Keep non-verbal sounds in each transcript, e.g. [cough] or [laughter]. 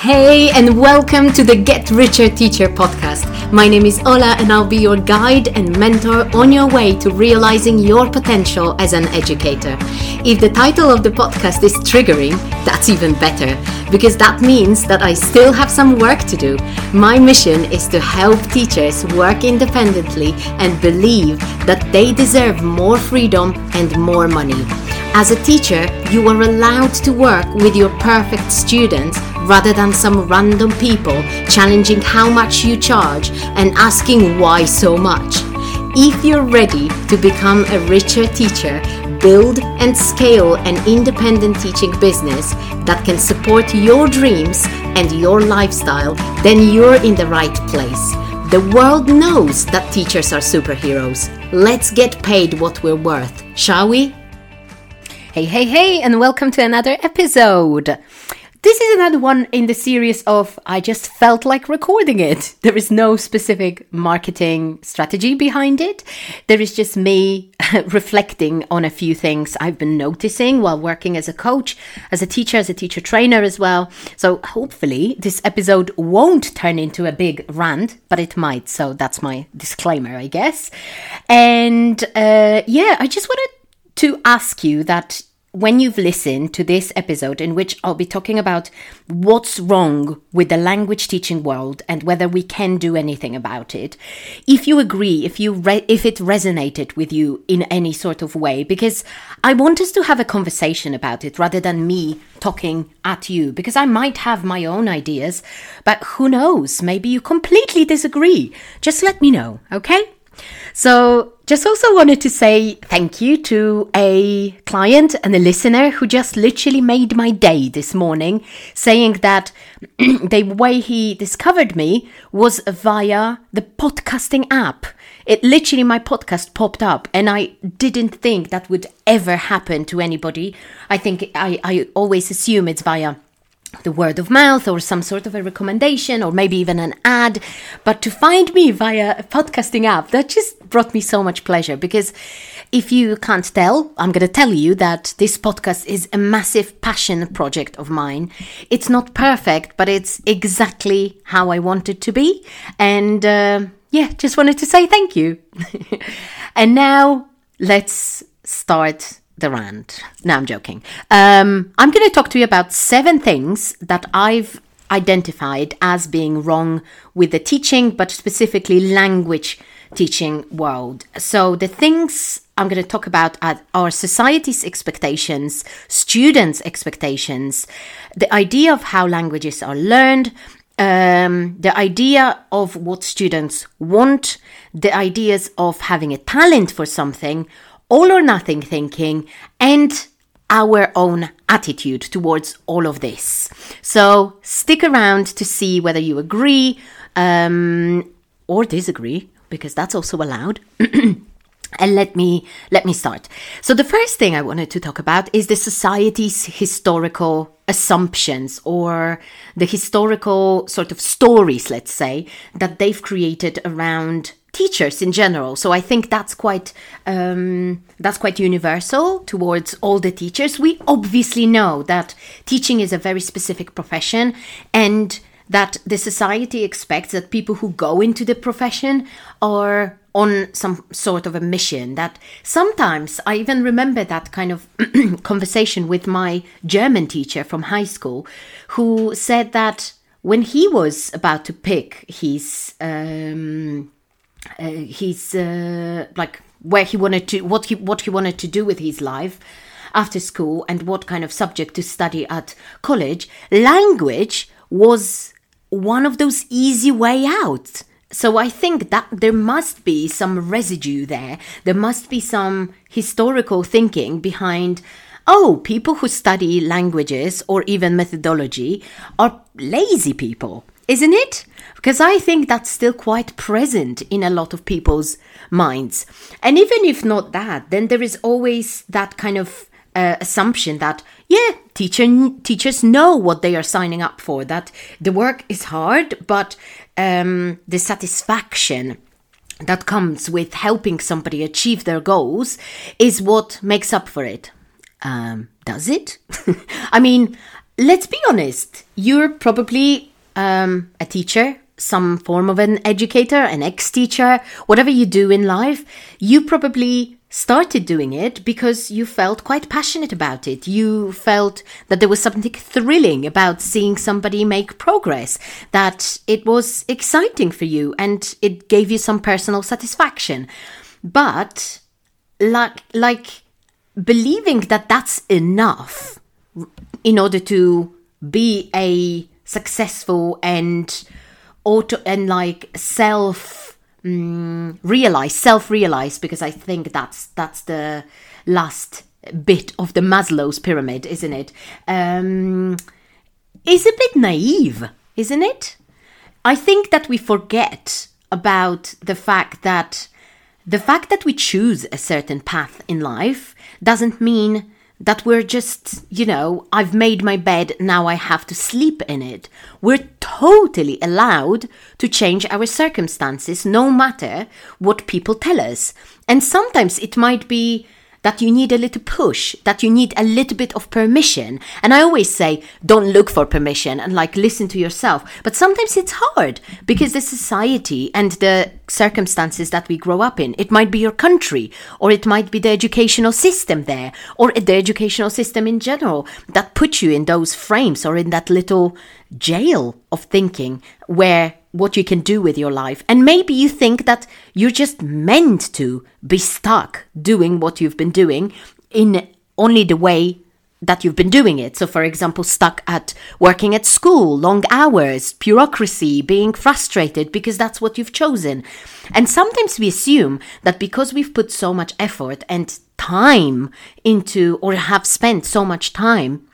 Hey, and welcome to the Get Richer Teacher podcast. My name is Ola, and I'll be your guide and mentor on your way to realizing your potential as an educator. If the title of the podcast is triggering, that's even better, because that means that I still have some work to do. My mission is to help teachers work independently and believe that they deserve more freedom and more money. As a teacher, you are allowed to work with your perfect students rather than some random people challenging how much you charge and asking why so much. If you're ready to become a richer teacher, build and scale an independent teaching business that can support your dreams and your lifestyle, then you're in the right place. The world knows that teachers are superheroes. Let's get paid what we're worth, shall we? Hey, hey, hey, and welcome to another episode. This is another one in the series of I just felt like recording it. There is no specific marketing strategy behind it. There is just me [laughs] reflecting on a few things I've been noticing while working as a coach, as a teacher, as a teacher trainer as well. So hopefully this episode won't turn into a big rant, but it might. So that's my disclaimer, I guess. And uh, yeah, I just wanted to ask you that when you've listened to this episode, in which I'll be talking about what's wrong with the language teaching world and whether we can do anything about it, if you agree, if you re- if it resonated with you in any sort of way, because I want us to have a conversation about it rather than me talking at you, because I might have my own ideas, but who knows? Maybe you completely disagree. Just let me know, okay? So, just also wanted to say thank you to a client and a listener who just literally made my day this morning, saying that [clears throat] the way he discovered me was via the podcasting app. It literally, my podcast popped up, and I didn't think that would ever happen to anybody. I think I, I always assume it's via the word of mouth or some sort of a recommendation or maybe even an ad. But to find me via a podcasting app, that just brought me so much pleasure because if you can't tell, I'm going to tell you that this podcast is a massive passion project of mine. It's not perfect, but it's exactly how I want it to be. And uh, yeah, just wanted to say thank you. [laughs] and now let's start the rant. No, I'm joking. Um, I'm going to talk to you about seven things that I've identified as being wrong with the teaching, but specifically language teaching world. So the things I'm going to talk about are society's expectations, students' expectations, the idea of how languages are learned, um, the idea of what students want, the ideas of having a talent for something, all or nothing thinking, and our own attitude towards all of this. So stick around to see whether you agree um, or disagree, because that's also allowed. [clears throat] and let me let me start. So the first thing I wanted to talk about is the society's historical assumptions or the historical sort of stories, let's say, that they've created around teachers in general. So I think that's quite um, that's quite universal towards all the teachers. We obviously know that teaching is a very specific profession and that the society expects that people who go into the profession are on some sort of a mission that sometimes I even remember that kind of [clears throat] conversation with my German teacher from high school who said that when he was about to pick his um, uh, his uh, like where he wanted to what he what he wanted to do with his life after school and what kind of subject to study at college. Language was one of those easy way out. So i think that there must be some residue there. There must be some historical thinking behind oh people who study languages or even methodology are lazy people isn't it? Because I think that's still quite present in a lot of people's minds. And even if not that, then there is always that kind of uh, assumption that, yeah, teacher, teachers know what they are signing up for, that the work is hard, but um, the satisfaction that comes with helping somebody achieve their goals is what makes up for it. Um, does it? [laughs] I mean, let's be honest, you're probably um, a teacher, some form of an educator, an ex teacher, whatever you do in life, you probably started doing it because you felt quite passionate about it. You felt that there was something thrilling about seeing somebody make progress, that it was exciting for you and it gave you some personal satisfaction. But like like believing that that's enough in order to be a successful and auto and like self mm, realize, self realize, because I think that's that's the last bit of the Maslow's pyramid, isn't it? Um, is a bit naive, isn't it? I think that we forget about the fact that the fact that we choose a certain path in life doesn't mean that we're just, you know, I've made my bed, now I have to sleep in it. We're totally allowed to change our circumstances no matter what people tell us. And sometimes it might be that you need a little push, that you need a little bit of permission. And I always say, don't look for permission and like listen to yourself. But sometimes it's hard because the society and the circumstances that we grow up in, it might be your country, or it might be the educational system there, or the educational system in general that put you in those frames or in that little jail of thinking where what you can do with your life. And maybe you think that you're just meant to be stuck doing what you've been doing in only the way that you've been doing it. So, for example, stuck at working at school, long hours, bureaucracy, being frustrated because that's what you've chosen. And sometimes we assume that because we've put so much effort and time into, or have spent so much time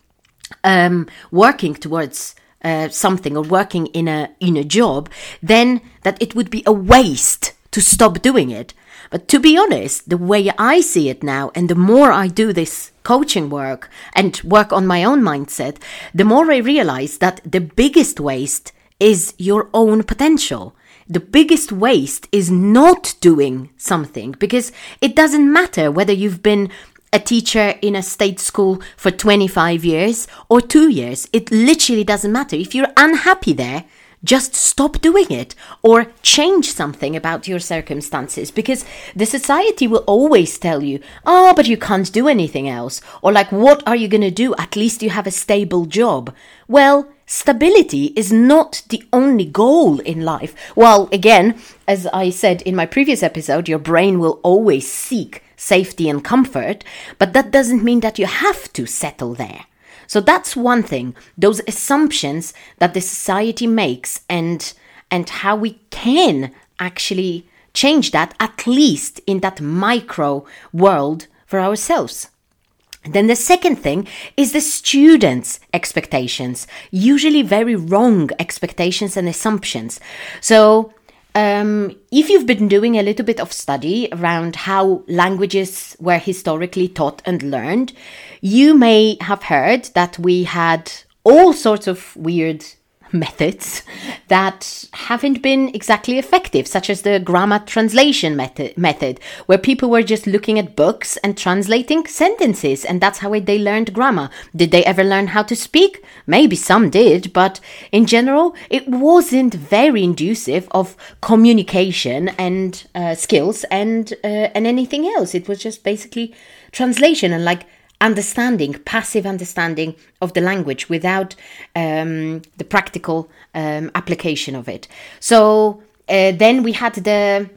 um, working towards uh, something or working in a in a job, then that it would be a waste to stop doing it. But to be honest, the way I see it now, and the more I do this coaching work and work on my own mindset, the more I realize that the biggest waste is your own potential. The biggest waste is not doing something because it doesn't matter whether you've been a teacher in a state school for 25 years or two years. It literally doesn't matter. If you're unhappy there, just stop doing it or change something about your circumstances because the society will always tell you, oh, but you can't do anything else. Or like, what are you going to do? At least you have a stable job. Well, stability is not the only goal in life. Well, again, as I said in my previous episode, your brain will always seek safety and comfort, but that doesn't mean that you have to settle there. So that's one thing, those assumptions that the society makes and and how we can actually change that at least in that micro world for ourselves. then the second thing is the students' expectations, usually very wrong expectations and assumptions. So um, if you've been doing a little bit of study around how languages were historically taught and learned, you may have heard that we had all sorts of weird methods that haven't been exactly effective, such as the grammar translation method, method, where people were just looking at books and translating sentences, and that's how they learned grammar. Did they ever learn how to speak? Maybe some did, but in general, it wasn't very inducive of communication and uh, skills and uh, and anything else. It was just basically translation and like understanding, passive understanding of the language without um, the practical um, application of it. So uh, then we had the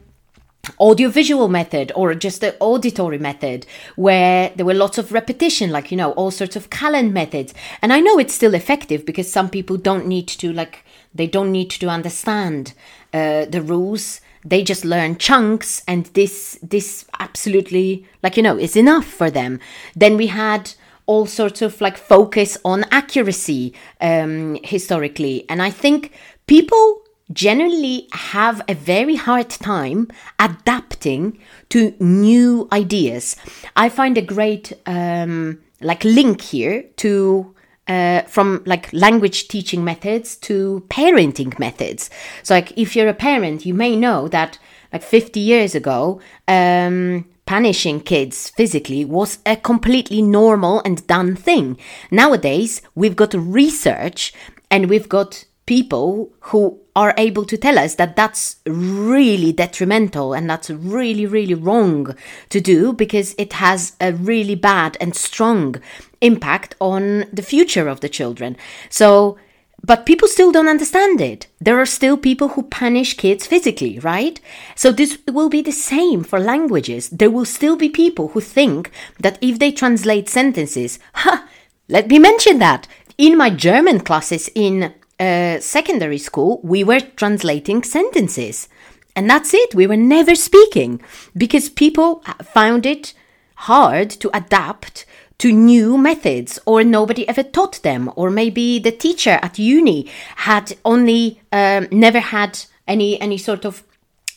audiovisual method or just the auditory method where there were lots of repetition like you know all sorts of Callan methods and i know it's still effective because some people don't need to like they don't need to understand uh, the rules they just learn chunks and this this absolutely like you know is enough for them. Then we had all sorts of like focus on accuracy um, historically. And i think people generally have a very hard time adapting to new ideas. I find a great um, like link here to uh, from like language teaching methods to parenting methods. So, like, if you're a parent, you may know that like 50 years ago, um, punishing kids physically was a completely normal and done thing. Nowadays, we've got research and we've got people who are able to tell us that that's really detrimental and that's really, really wrong to do because it has a really bad and strong impact on the future of the children. So, but people still don't understand it. There are still people who punish kids physically, right? So this will be the same for languages. There will still be people who think that if they translate sentences, ha, [laughs] let me mention that. In my German classes in uh, secondary school, we were translating sentences. And that's it. We were never speaking because people found it hard to adapt to new methods or nobody ever taught them or maybe the teacher at uni had only um, never had any any sort of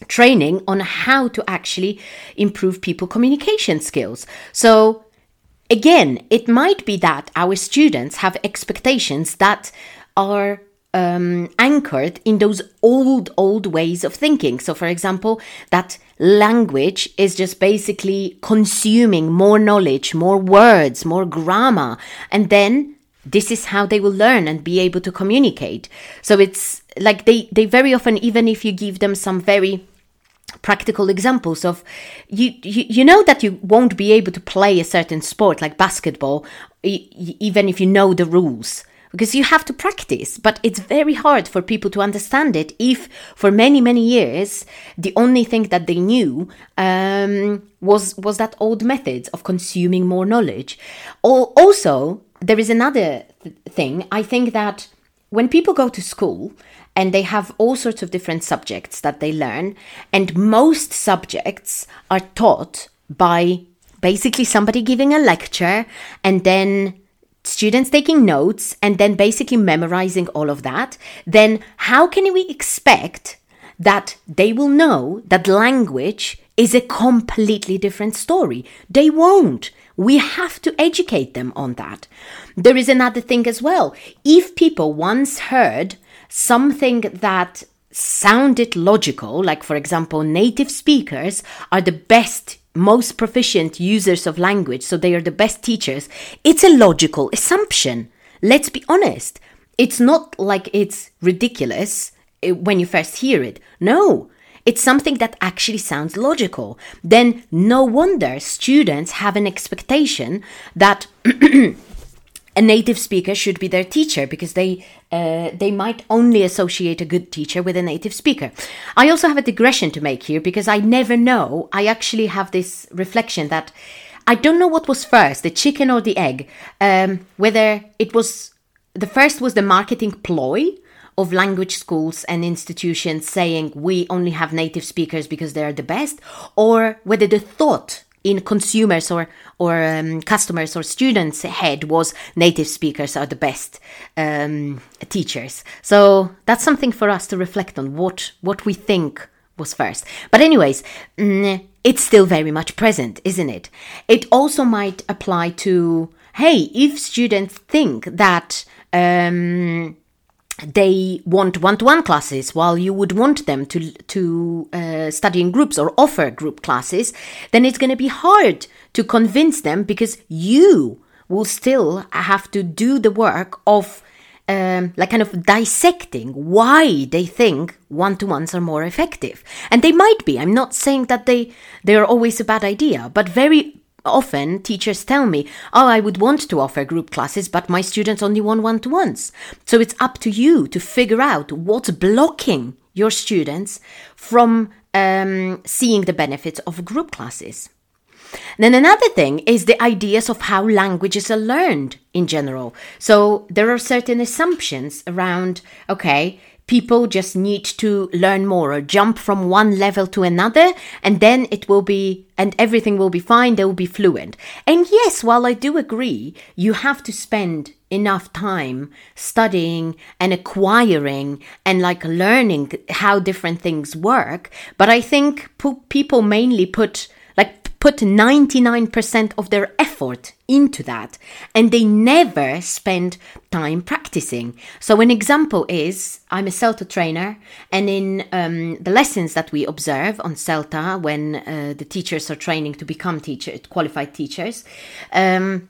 training on how to actually improve people communication skills so again it might be that our students have expectations that are um, anchored in those old, old ways of thinking. So, for example, that language is just basically consuming more knowledge, more words, more grammar, and then this is how they will learn and be able to communicate. So it's like they, they very often, even if you give them some very practical examples of you, you you know that you won't be able to play a certain sport like basketball even if you know the rules because you have to practice, but it's very hard for people to understand it if for many, many years the only thing that they knew um, was, was that old methods of consuming more knowledge. Also, there is another th- thing. I think that when people go to school, and they have all sorts of different subjects that they learn, and most subjects are taught by basically somebody giving a lecture and then students taking notes and then basically memorizing all of that, then how can we expect that they will know that language is a completely different story? They won't. We have to educate them on that. There is another thing as well. If people once heard something that sounded logical, like for example, native speakers are the best most proficient users of language, so they are the best teachers, it's a logical assumption. Let's be honest. It's not like it's ridiculous eh, when you first hear it. No, it's something that actually sounds logical. Then no wonder students have an expectation that [clears throat] a native speaker should be their teacher because they uh, they might only associate a good teacher with a native speaker. I also have a digression to make here because I never know. I actually have this reflection that I don't know what was first, the chicken or the egg. Um, whether it was the first was the marketing ploy of language schools and institutions saying we only have native speakers because they are the best, or whether the thought in consumers or or um, customers or students head was native speakers are the best um, teachers. So that's something for us to reflect on what what we think was first. But anyways mm, it's still very much present isn't it? It also might apply to hey if students think that um, they want one-to-one classes while you would want them to to uh, study in groups or offer group classes then it's going to be hard to convince them because you will still have to do the work of um, like kind of dissecting why they think one-to-ones are more effective. And they might be. I'm not saying that they they are always a bad idea but very Often, teachers tell me, Oh, I would want to offer group classes, but my students only want one to ones. So it's up to you to figure out what's blocking your students from um, seeing the benefits of group classes. Then another thing is the ideas of how languages are learned in general. So there are certain assumptions around, okay, people just need to learn more or jump from one level to another and then it will be and everything will be fine they will be fluent. And yes while i do agree you have to spend enough time studying and acquiring and like learning how different things work but i think people mainly put put 99% of their effort into that and they never spend time practicing. So, an example is I'm a CELTA trainer, and in um, the lessons that we observe on CELTA when uh, the teachers are training to become teacher, qualified teachers, um,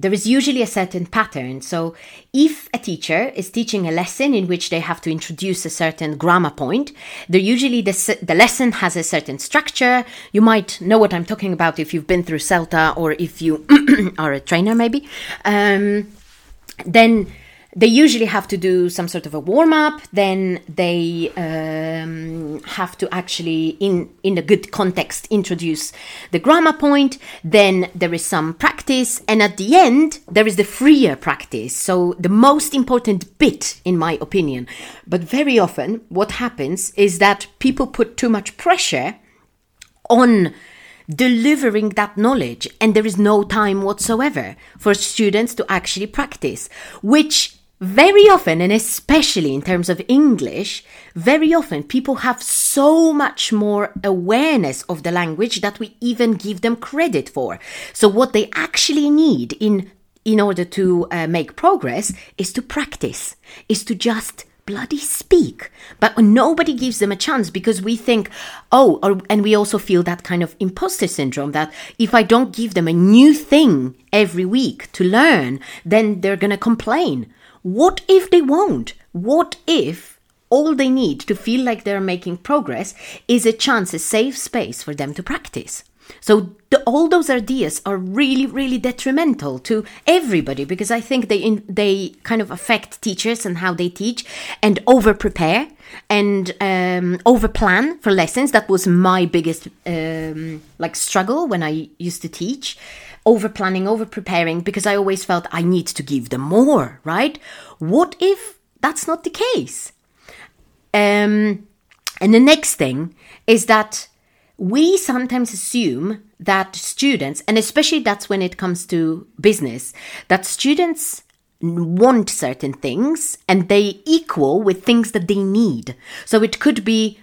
there is usually a certain pattern. So, if a teacher is teaching a lesson in which they have to introduce a certain grammar point, there usually the, the lesson has a certain structure. You might know what I'm talking about if you've been through CELTA or if you [clears throat] are a trainer, maybe. Um, then they usually have to do some sort of a warm up then they um, have to actually in in a good context introduce the grammar point. Then there is some practice and at the end there is the freer practice. So the most important bit in my opinion. But very often what happens is that people put too much pressure on delivering that knowledge and there is no time whatsoever for students to actually practice which very often, and especially in terms of English, very often people have so much more awareness of the language that we even give them credit for. So, what they actually need in in order to uh, make progress is to practice, is to just bloody speak. But nobody gives them a chance because we think, oh, or, and we also feel that kind of imposter syndrome that if I don't give them a new thing every week to learn, then they're going to complain. What if they won't? What if all they need to feel like they're making progress is a chance, a safe space for them to practice? So the, all those ideas are really, really detrimental to everybody because I think they in, they kind of affect teachers and how they teach and over prepare and um, over plan for lessons. That was my biggest um, like struggle when I used to teach over planning, over preparing, because I always felt I need to give them more, right? What if that's not the case? Um, and the next thing is that we sometimes assume that students, and especially that's when it comes to business, that students want certain things and they equal with things that they need. So it could be,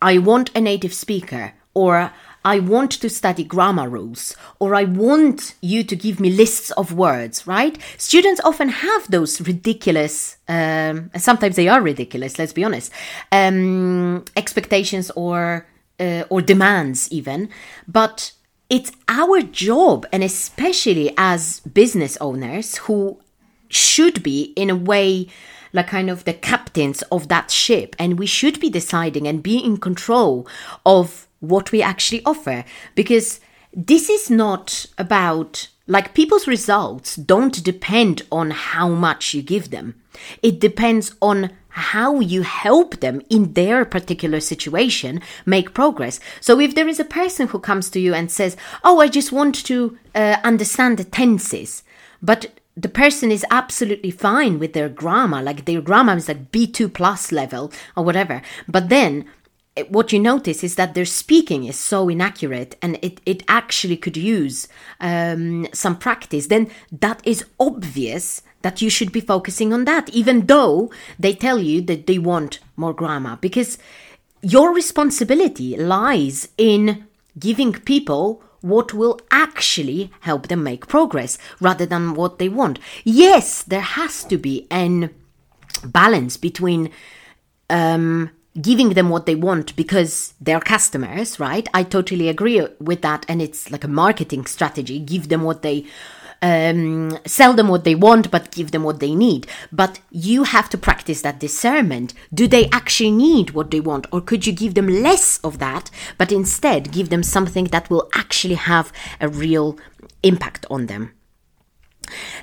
I want a native speaker, or I want to study grammar rules, or I want you to give me lists of words, right? Students often have those ridiculous, um, sometimes they are ridiculous, let's be honest, um, expectations or, uh, or demands even. But it's our job, and especially as business owners who should be, in a way, like kind of the captains of that ship, and we should be deciding and be in control of what we actually offer. Because this is not about like people's results don't depend on how much you give them. It depends on how you help them in their particular situation make progress. So if there is a person who comes to you and says oh i just want to uh, understand the tenses but the person is absolutely fine with their grammar like their grammar is like b2 plus level or whatever but then what you notice is that their speaking is so inaccurate and it, it actually could use um, some practice, then that is obvious that you should be focusing on that, even though they tell you that they want more grammar. Because your responsibility lies in giving people what will actually help them make progress rather than what they want. Yes, there has to be an balance between um, giving them what they want because they're customers, right? I totally agree with that. And it's like a marketing strategy give them what they um, sell them what they want, but give them what they need. But you have to practice that discernment. Do they actually need what they want? Or could you give them less of that, but instead give them something that will actually have a real impact on them?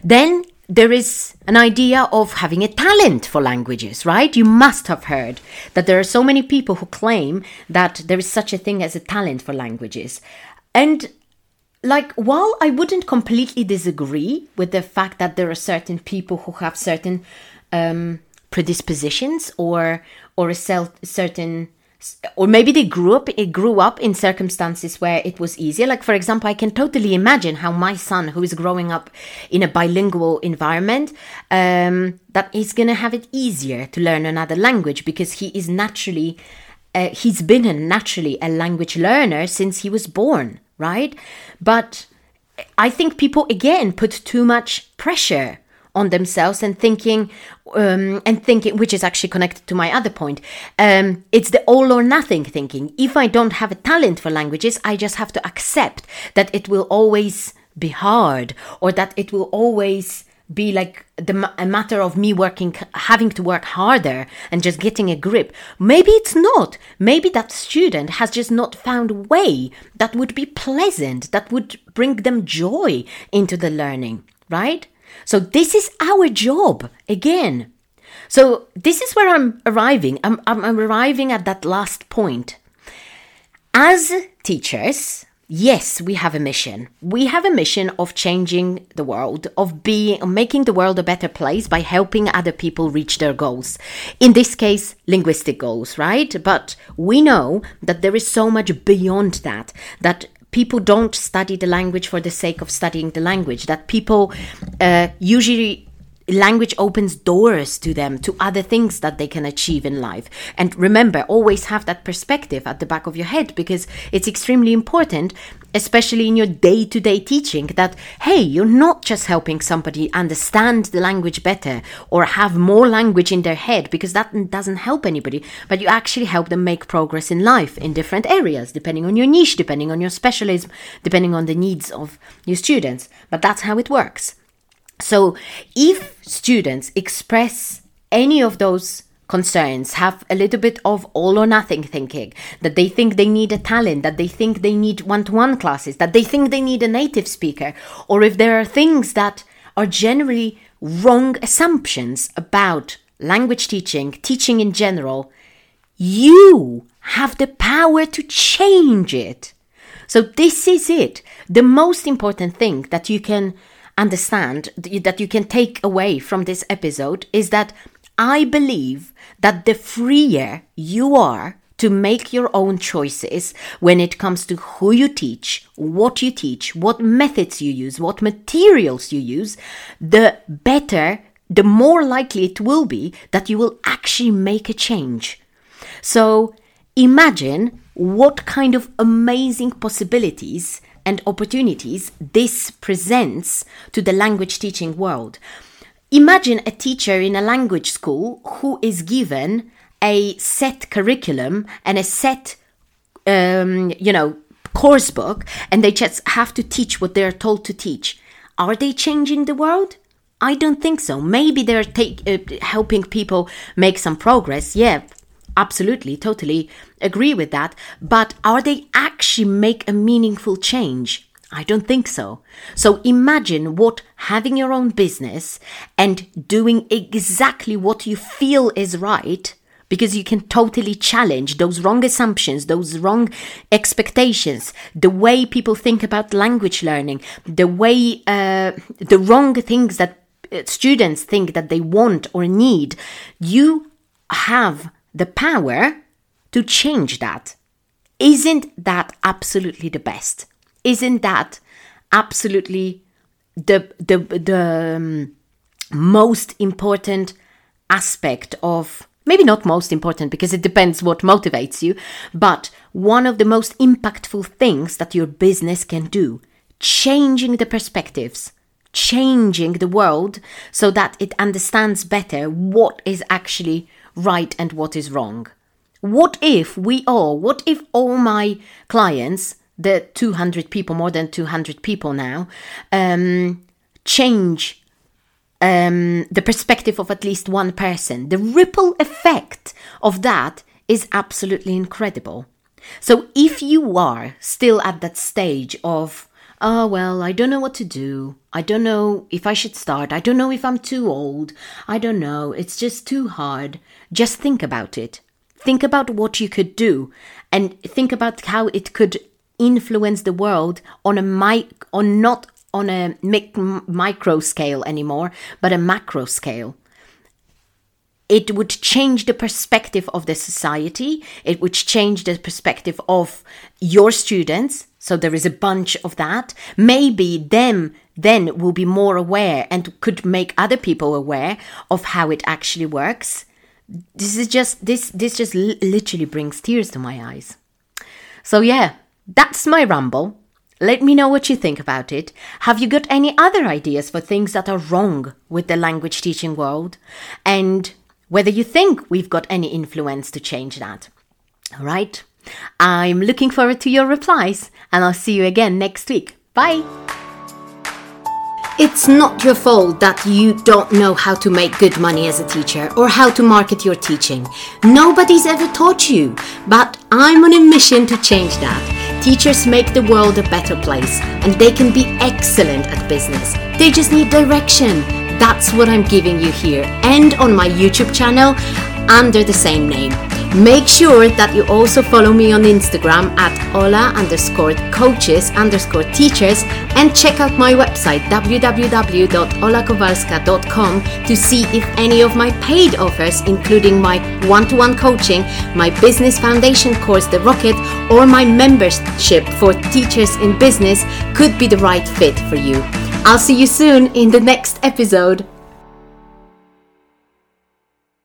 Then there is an idea of having a talent for languages, right? You must have heard that there are so many people who claim that there is such a thing as a talent for languages. And like while I wouldn't completely disagree with the fact that there are certain people who have certain um, predispositions or or a certain or maybe they grew up it grew up in circumstances where it was easier like for example i can totally imagine how my son who is growing up in a bilingual environment um, that he's going to have it easier to learn another language because he is naturally uh, he's been a naturally a language learner since he was born right? But I think people again put too much pressure on themselves and thinking um, and thinking which is actually connected to my other point. Um, it's the all or nothing thinking. If i don't have a talent for languages i just have to accept that it will always be hard or that it will always be like the a matter of me working having to work harder and just getting a grip. Maybe it's not. Maybe that student has just not found a way that would be pleasant that would bring them joy into the learning right so this is our job again so this is where i'm arriving i'm, I'm, arriving at that last point as teachers Yes, we have a mission. We have a mission of changing the world, of being making the world a better place by helping other people reach their goals. In this case, linguistic goals, right? But we know that there is so much beyond that that people don't study the language for the sake of studying the language that people uh, usually language opens doors to them to other things that they can achieve in life. And remember, always have that perspective at the back of your head because it's extremely important, especially in your day to day teaching, that hey, you're not just helping somebody understand the language better or have more language in their head because that doesn't help anybody, but you actually help them make progress in life in different areas, depending on your niche, depending on your specialism, depending on the needs of your students. But that's how it works. So, if students express any of those concerns, have a little bit of all or nothing thinking, that they think they need a talent, that they think they need one to one classes, that they think they need a native speaker, or if there are things that are generally wrong assumptions about language teaching, teaching in general, you have the power to change it. So, this is it. The most important thing that you can understand that you can take away from this episode is that I believe that the freer you are to make your own choices when it comes to who you teach, what you teach, what methods you use, what materials you use, the better, the more likely it will be that you will actually make a change. So imagine what kind of amazing possibilities and opportunities this presents to the language teaching world. Imagine a teacher in a language school who is given a set curriculum and a set, um, you know, course book, and they just have to teach what they're told to teach. Are they changing the world? I don't think so. Maybe they're take, uh, helping people make some progress. Yeah, absolutely, totally agree with that. But are they actually make a meaningful change? I don't think so. So imagine what having your own business and doing exactly what you feel is right because you can totally challenge those wrong assumptions, those wrong expectations, the way people think about language learning, the way, uh, the wrong things that uh, students think that they want or need. You have the power to change that. Isn't that absolutely the best? Isn't that absolutely the the the um, most important aspect of maybe not most important because it depends what motivates you, but one of the most impactful things that your business can do, changing the perspectives, changing the world so that it understands better what is actually right and what is wrong. What if we all, what if all my clients, the 200 people, more than 200 people now, um, change um, the perspective of at least one person? The ripple effect of that is absolutely incredible. So if you are still at that stage of, oh, well, I don't know what to do. I don't know if I should start. I don't know if I'm too old. I don't know. It's just too hard. Just think about it. Think about what you could do and think about how it could influence the world on a mic on not on a mic- micro scale anymore, but a macro scale. It would change the perspective of the society. It would change the perspective of your students. So there is a bunch of that. Maybe them then will be more aware and could make other people aware of how it actually works this is just this this just literally brings tears to my eyes so yeah that's my ramble Let me know what you think about it. Have you got any other ideas for things that are wrong with the language teaching world? And whether you think we've got any influence to change that. All right. I'm looking forward to your replies, and I'll see you again next week. Bye. It's not your fault that you don't know how to make good money as a teacher or how to market your teaching. Nobody's ever taught you, but I'm on a mission to change that. Teachers make the world a better place and they can be excellent at business. They just need direction. That's what I'm giving you here and on my YouTube channel under the same name. Make sure that you also follow me on Instagram at ola underscore coaches underscore teachers and check out my website www.olakowalska.com to see if any of my paid offers, including my one to one coaching, my business foundation course, The Rocket, or my membership for teachers in business, could be the right fit for you. I'll see you soon in the next episode.